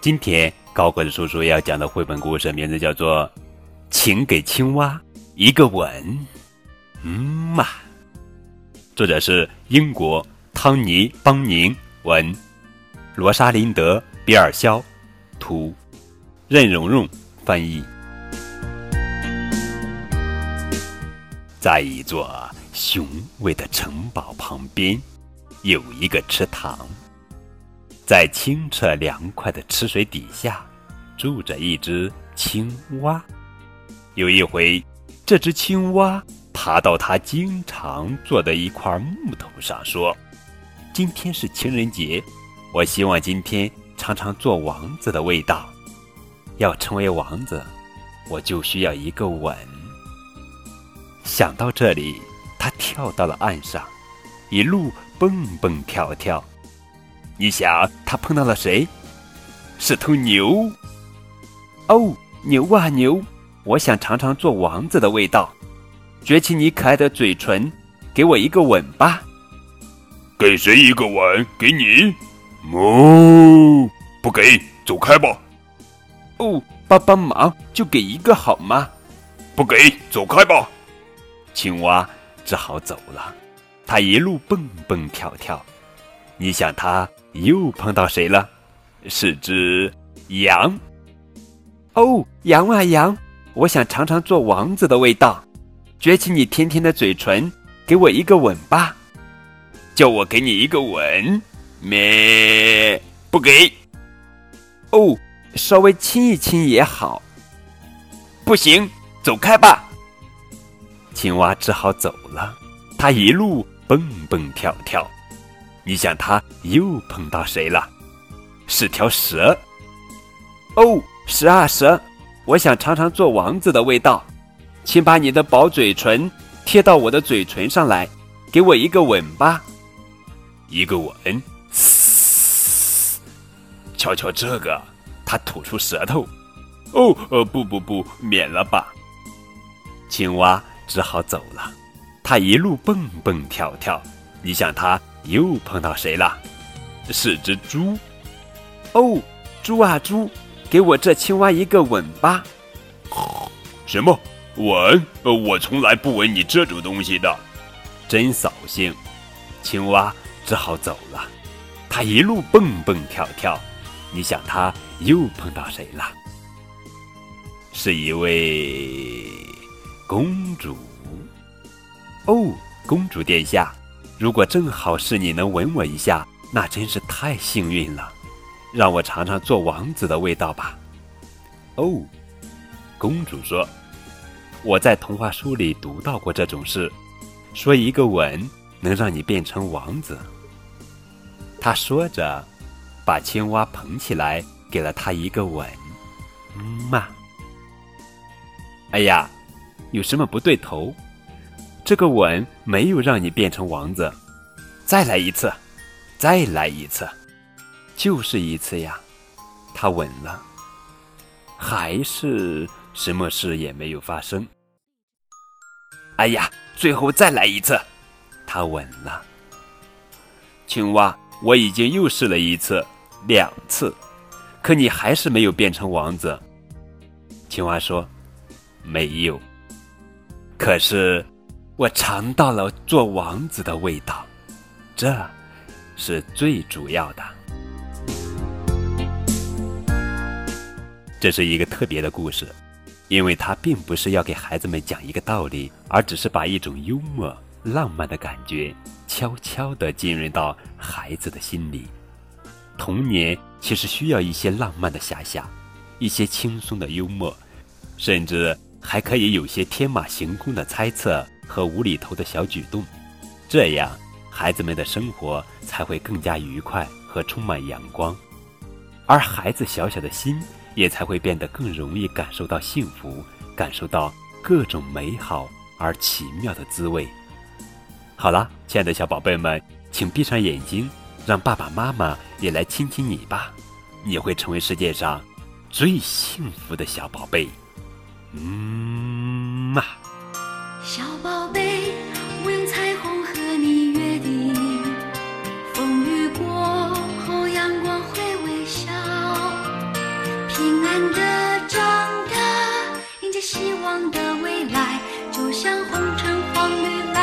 今天高个子叔叔要讲的绘本故事名字叫做《请给青蛙一个吻》。嗯嘛，作者是英国汤尼·邦宁文，罗莎琳德·比尔肖图，任蓉蓉翻译。在一座雄伟的城堡旁边，有一个池塘。在清澈凉快的池水底下，住着一只青蛙。有一回，这只青蛙爬到它经常坐的一块木头上，说：“今天是情人节，我希望今天尝尝做王子的味道。要成为王子，我就需要一个吻。”想到这里，他跳到了岸上，一路蹦蹦跳跳。你想，他碰到了谁？是头牛。哦，牛啊牛！我想尝尝做王子的味道。撅起你可爱的嘴唇，给我一个吻吧。给谁一个吻？给你。哦，不给，走开吧。哦，帮帮忙，就给一个好吗？不给，走开吧。青蛙只好走了，它一路蹦蹦跳跳。你想，它又碰到谁了？是只羊。哦，羊啊羊，我想尝尝做王子的味道。撅起你甜甜的嘴唇，给我一个吻吧。叫我给你一个吻。咩，不给。哦，稍微亲一亲也好。不行，走开吧。青蛙只好走了，它一路蹦蹦跳跳。你想，他又碰到谁了？是条蛇。哦，蛇啊蛇，我想尝尝做王子的味道，请把你的薄嘴唇贴到我的嘴唇上来，给我一个吻吧。一个吻。嘶！瞧瞧这个，他吐出舌头。哦，呃，不不不，免了吧。青蛙。只好走了，他一路蹦蹦跳跳。你想，他又碰到谁了？是只猪。哦，猪啊猪，给我这青蛙一个吻吧。什么吻？呃，我从来不吻你这种东西的。真扫兴。青蛙只好走了，它一路蹦蹦跳跳。你想，它又碰到谁了？是一位。公主，哦，公主殿下，如果正好是你能吻我一下，那真是太幸运了。让我尝尝做王子的味道吧。哦，公主说：“我在童话书里读到过这种事，说一个吻能让你变成王子。”她说着，把青蛙捧起来，给了他一个吻。嗯嘛，哎呀！有什么不对头？这个吻没有让你变成王子。再来一次，再来一次，就是一次呀。他吻了，还是什么事也没有发生。哎呀，最后再来一次，他吻了。青蛙，我已经又试了一次、两次，可你还是没有变成王子。青蛙说：“没有。”可是，我尝到了做王子的味道，这是最主要的。这是一个特别的故事，因为它并不是要给孩子们讲一个道理，而只是把一种幽默、浪漫的感觉悄悄地浸润到孩子的心里。童年其实需要一些浪漫的遐想，一些轻松的幽默，甚至。还可以有些天马行空的猜测和无厘头的小举动，这样孩子们的生活才会更加愉快和充满阳光，而孩子小小的心也才会变得更容易感受到幸福，感受到各种美好而奇妙的滋味。好了，亲爱的小宝贝们，请闭上眼睛，让爸爸妈妈也来亲亲你吧，你会成为世界上最幸福的小宝贝。嗯嘛，平安的长大，迎接希望的未来，就像红橙黄绿白。